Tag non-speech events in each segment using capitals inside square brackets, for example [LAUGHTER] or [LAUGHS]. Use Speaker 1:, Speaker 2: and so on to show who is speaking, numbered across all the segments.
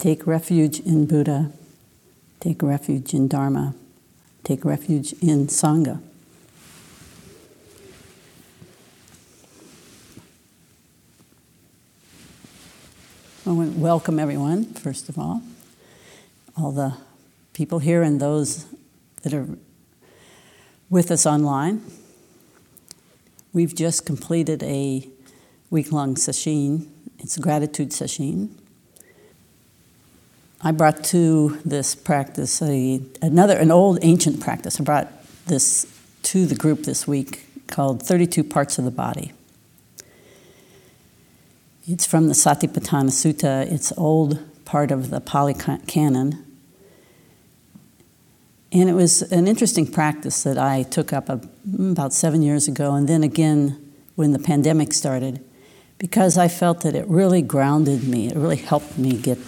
Speaker 1: Take refuge in Buddha. Take refuge in Dharma. Take refuge in Sangha. I want to welcome everyone, first of all, all the people here and those that are with us online. We've just completed a week long sesshin. It's a gratitude sesshin. I brought to this practice a, another, an old ancient practice. I brought this to the group this week called 32 Parts of the Body. It's from the Satipatthana Sutta. It's old part of the Pali Canon. And it was an interesting practice that I took up about seven years ago, and then again when the pandemic started, because I felt that it really grounded me. It really helped me get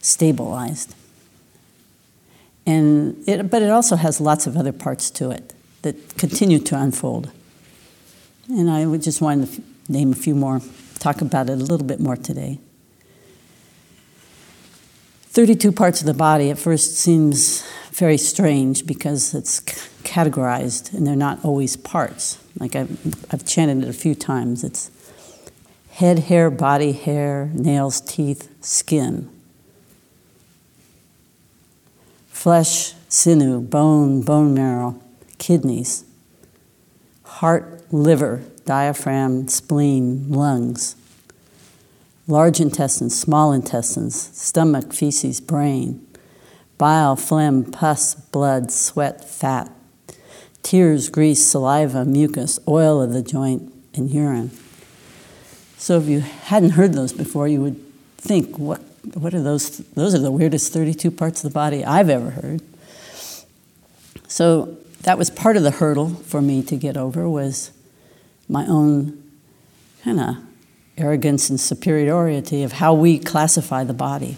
Speaker 1: stabilized. And it, but it also has lots of other parts to it that continue to unfold. And I would just wanted to name a few more, talk about it a little bit more today. 32 parts of the body at first seems very strange because it's categorized and they're not always parts. Like I've, I've chanted it a few times. It's head, hair, body, hair, nails, teeth, skin. Flesh, sinew, bone, bone marrow, kidneys, heart, liver, diaphragm, spleen, lungs, large intestines, small intestines, stomach, feces, brain, bile, phlegm, pus, blood, sweat, fat, tears, grease, saliva, mucus, oil of the joint, and urine. So if you hadn't heard those before, you would think, what, what are those? Those are the weirdest 32 parts of the body I've ever heard. So that was part of the hurdle for me to get over was my own kind of arrogance and superiority of how we classify the body.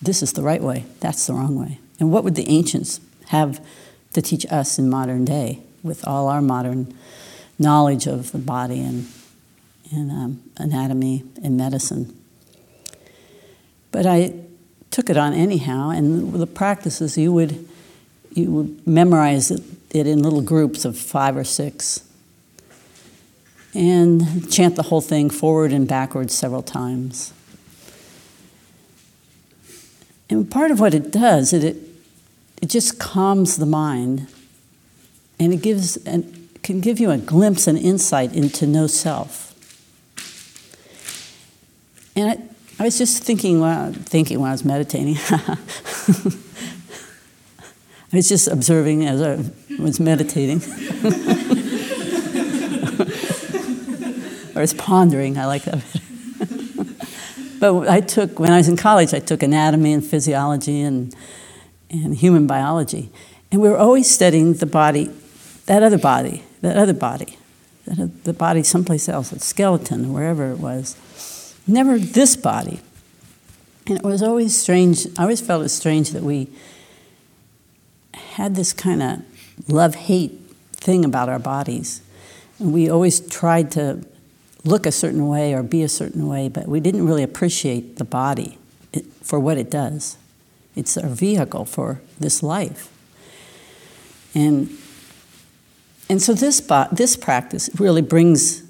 Speaker 1: This is the right way, that's the wrong way. And what would the ancients have to teach us in modern day with all our modern knowledge of the body and, and um, anatomy and medicine? But I took it on anyhow, and the practices you would you would memorize it, it in little groups of five or six and chant the whole thing forward and backwards several times. And part of what it does, it, it, it just calms the mind and it gives and can give you a glimpse and insight into no self. And I, I was just thinking while, thinking while I was meditating. [LAUGHS] I was just observing as I was meditating. [LAUGHS] or was pondering, I like that [LAUGHS] but I took, when I was in college, I took anatomy and physiology and, and human biology. And we were always studying the body, that other body, that other body, that, the body someplace else, the skeleton, wherever it was. Never this body. And it was always strange, I always felt it strange that we had this kind of love hate thing about our bodies. And we always tried to look a certain way or be a certain way, but we didn't really appreciate the body for what it does. It's our vehicle for this life. And, and so this, this practice really brings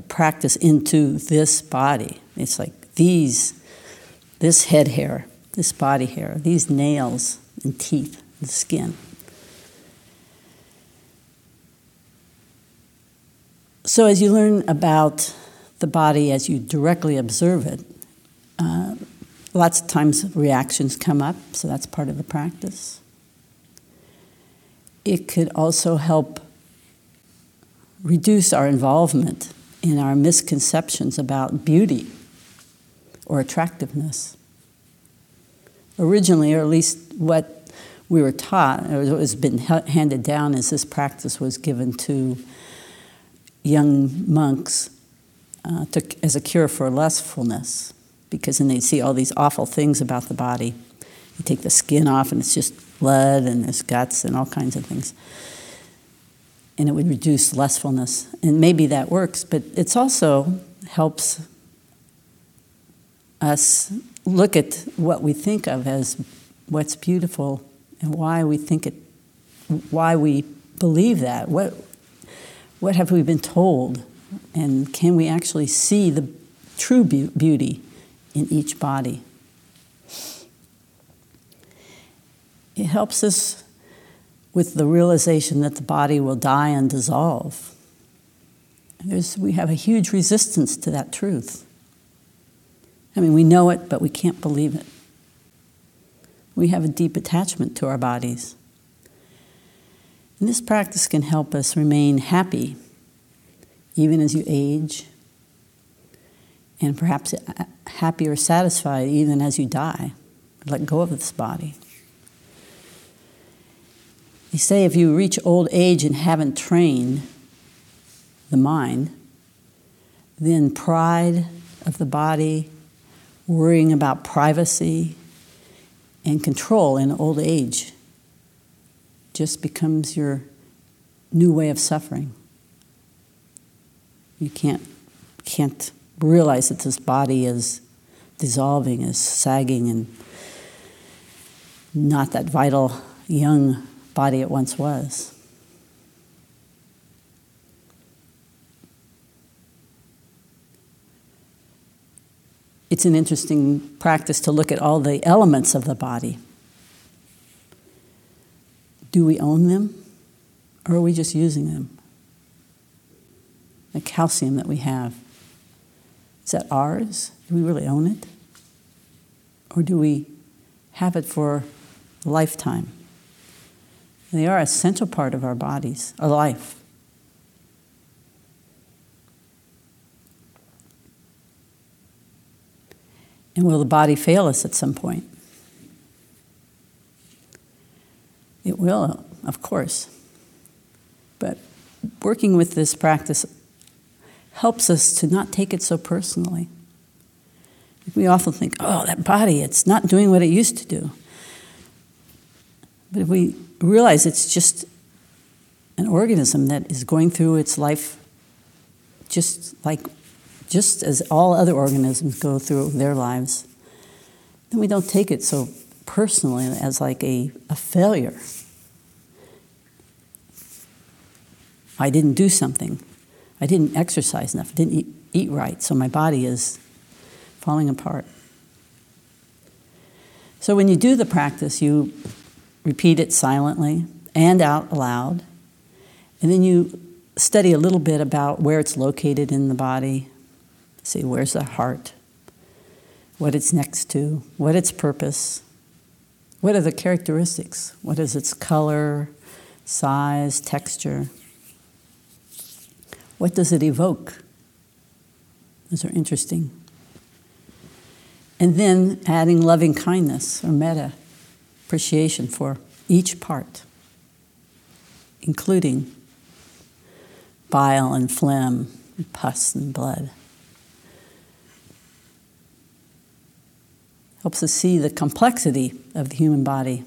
Speaker 1: the practice into this body. It's like these, this head hair, this body hair, these nails and teeth, and skin. So, as you learn about the body as you directly observe it, uh, lots of times reactions come up, so that's part of the practice. It could also help reduce our involvement in our misconceptions about beauty or attractiveness. Originally, or at least what we were taught, or what has been handed down as this practice was given to young monks uh, to, as a cure for lustfulness, because then they see all these awful things about the body. You take the skin off, and it's just blood, and there's guts, and all kinds of things. And it would reduce lustfulness. And maybe that works, but it also helps us look at what we think of as what's beautiful and why we think it, why we believe that. What, what have we been told? And can we actually see the true be- beauty in each body? It helps us with the realization that the body will die and dissolve. There's, we have a huge resistance to that truth. I mean, we know it, but we can't believe it. We have a deep attachment to our bodies. And this practice can help us remain happy even as you age, and perhaps uh, happy or satisfied even as you die. Let go of this body. They say if you reach old age and haven't trained the mind, then pride of the body, worrying about privacy and control in old age just becomes your new way of suffering. You can't, can't realize that this body is dissolving, is sagging, and not that vital young body it once was. It's an interesting practice to look at all the elements of the body. Do we own them? Or are we just using them? The calcium that we have, is that ours? Do we really own it? Or do we have it for a lifetime? They are a central part of our bodies, our life. And will the body fail us at some point? It will, of course. But working with this practice helps us to not take it so personally. We often think, oh, that body, it's not doing what it used to do. But if we realize it's just an organism that is going through its life just like just as all other organisms go through their lives, then we don't take it so personally as like a, a failure. I didn't do something. I didn't exercise enough. I didn't eat, eat right, so my body is falling apart. So when you do the practice, you repeat it silently and out loud, and then you study a little bit about where it's located in the body, See, where's the heart? What it's next to? What its purpose? What are the characteristics? What is its color, size, texture? What does it evoke? Those are interesting. And then adding loving kindness or metta, appreciation for each part, including bile and phlegm, and pus and blood. helps us see the complexity of the human body,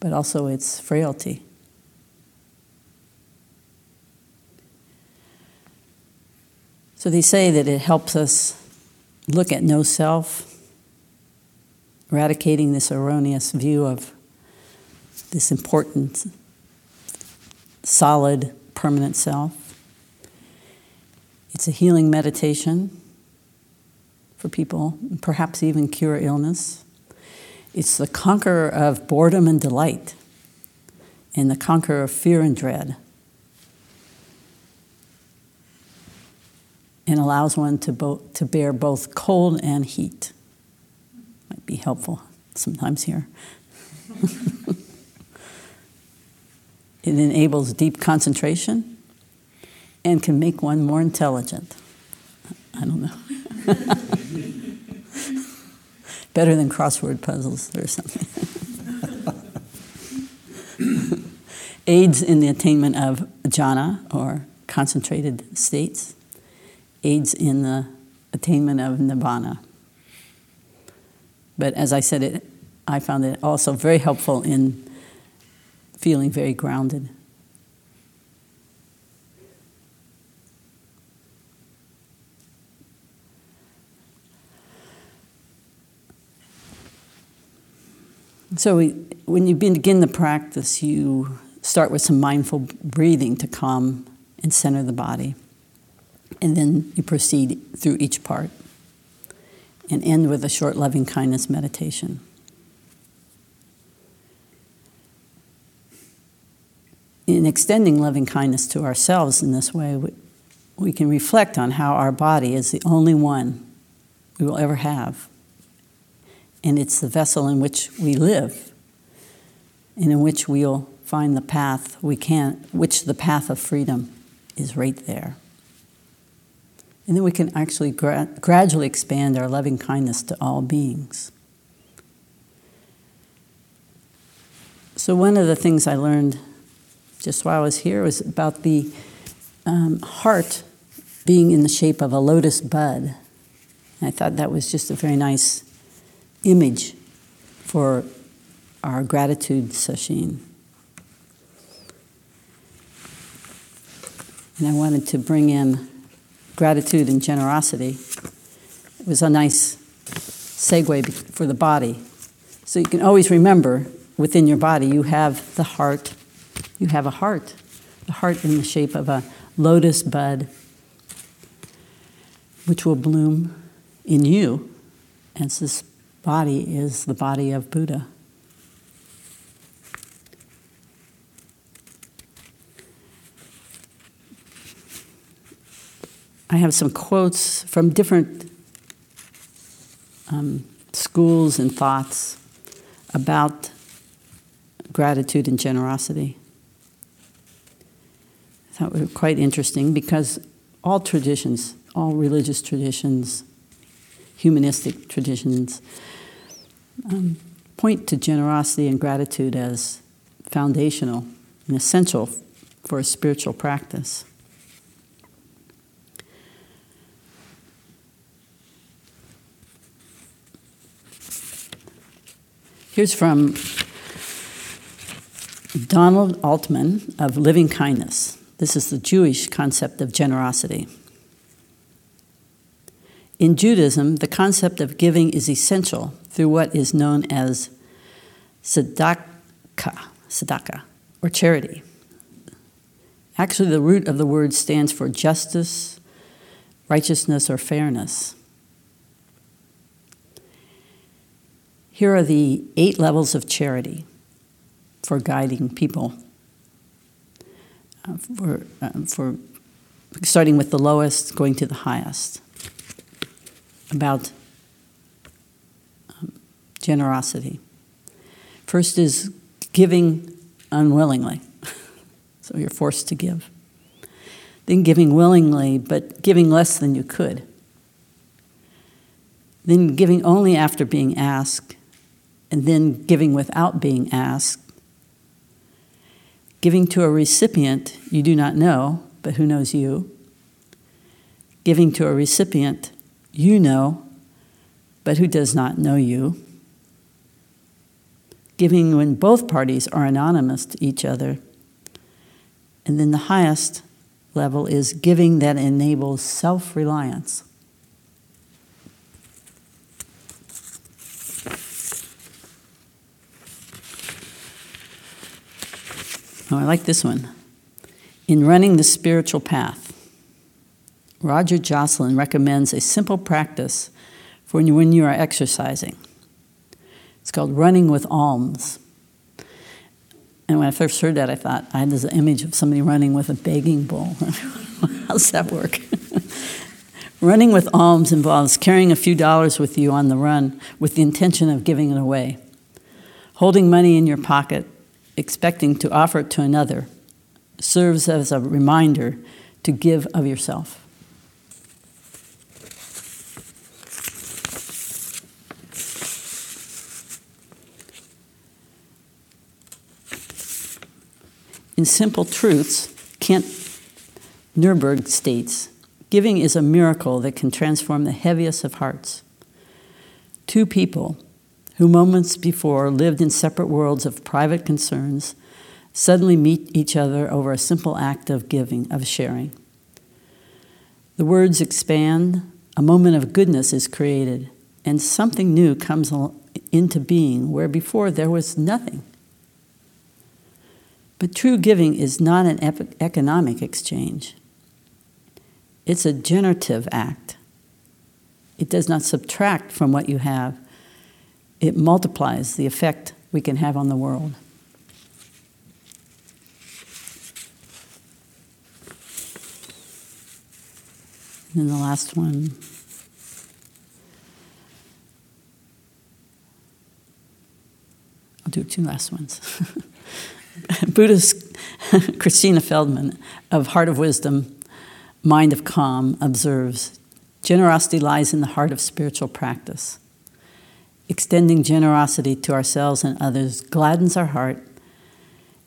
Speaker 1: but also its frailty. So they say that it helps us look at no self, eradicating this erroneous view of this important, solid, permanent self. It's a healing meditation for people, perhaps even cure illness. It's the conqueror of boredom and delight, and the conqueror of fear and dread. And allows one to, bo- to bear both cold and heat. Be helpful sometimes here. [LAUGHS] it enables deep concentration and can make one more intelligent. I don't know. [LAUGHS] Better than crossword puzzles or something. [LAUGHS] aids in the attainment of jhana or concentrated states, aids in the attainment of nibbana. But as I said, it, I found it also very helpful in feeling very grounded. So, we, when you begin the practice, you start with some mindful breathing to calm and center the body. And then you proceed through each part and end with a short loving kindness meditation. In extending loving kindness to ourselves in this way, we, we can reflect on how our body is the only one we will ever have. And it's the vessel in which we live and in which we'll find the path we can, which the path of freedom is right there. And then we can actually gra- gradually expand our loving kindness to all beings. So, one of the things I learned just while I was here was about the um, heart being in the shape of a lotus bud. And I thought that was just a very nice image for our gratitude sesshin. And I wanted to bring in gratitude and generosity. It was a nice segue for the body. So you can always remember within your body you have the heart, you have a heart, the heart in the shape of a lotus bud, which will bloom in you as this body is the body of Buddha. I have some quotes from different um, schools and thoughts about gratitude and generosity. I thought were quite interesting because all traditions, all religious traditions, humanistic traditions, um, point to generosity and gratitude as foundational and essential for a spiritual practice. Here's from Donald Altman of Living Kindness. This is the Jewish concept of generosity. In Judaism, the concept of giving is essential through what is known as tzedakah, tzedakah, or charity. Actually, the root of the word stands for justice, righteousness, or fairness. Here are the eight levels of charity for guiding people. Uh, for, uh, for starting with the lowest, going to the highest. About um, generosity. First is giving unwillingly, [LAUGHS] so you're forced to give. Then giving willingly, but giving less than you could. Then giving only after being asked and then giving without being asked, giving to a recipient you do not know, but who knows you, giving to a recipient you know, but who does not know you, giving when both parties are anonymous to each other, and then the highest level is giving that enables self reliance. Oh, I like this one. In running the spiritual path, Roger Joslin recommends a simple practice for when you are exercising. It's called running with alms. And when I first heard that, I thought I had this image of somebody running with a begging bowl. [LAUGHS] How's that work? [LAUGHS] running with alms involves carrying a few dollars with you on the run with the intention of giving it away. Holding money in your pocket expecting to offer it to another serves as a reminder to give of yourself. In Simple Truths, Kent Nerburn states Giving is a miracle that can transform the heaviest of hearts. Two people who moments before lived in separate worlds of private concerns, suddenly meet each other over a simple act of giving, of sharing. The words expand, a moment of goodness is created, and something new comes into being where before there was nothing. But true giving is not an economic exchange, it's a generative act. It does not subtract from what you have, it multiplies the effect we can have on the world. And the last one. I'll do two last ones. [LAUGHS] Buddhist [LAUGHS] Christina Feldman of Heart of Wisdom, Mind of Calm observes generosity lies in the heart of spiritual practice. Extending generosity to ourselves and others gladdens our heart,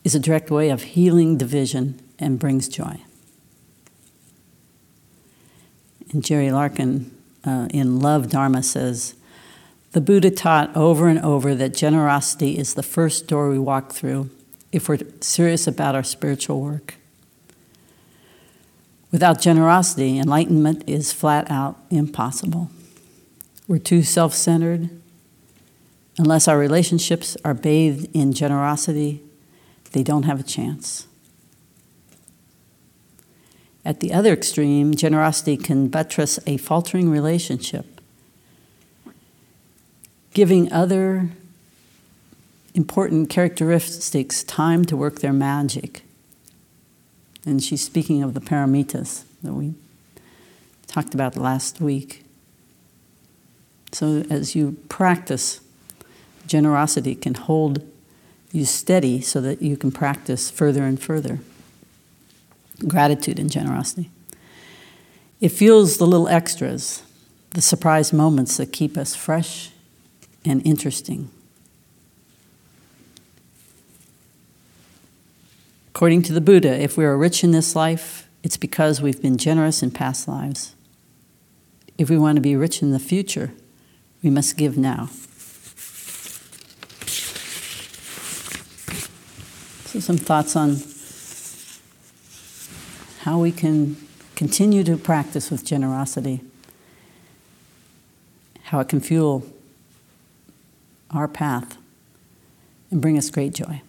Speaker 1: is a direct way of healing division, and brings joy. And Geri Larkin uh, in Love Dharma says, the Buddha taught over and over that generosity is the first door we walk through if we're serious about our spiritual work. Without generosity, enlightenment is flat out impossible. We're too self centered. Unless our relationships are bathed in generosity, they don't have a chance. At the other extreme, generosity can buttress a faltering relationship, giving other important characteristics time to work their magic. And she's speaking of the paramitas that we talked about last week. So, as you practice, generosity can hold you steady so that you can practice further and further gratitude and generosity. It fuels the little extras, the surprise moments that keep us fresh and interesting. According to the Buddha, if we are rich in this life, it's because we've been generous in past lives. If we want to be rich in the future, we must give now. So, some thoughts on how we can continue to practice with generosity, how it can fuel our path and bring us great joy.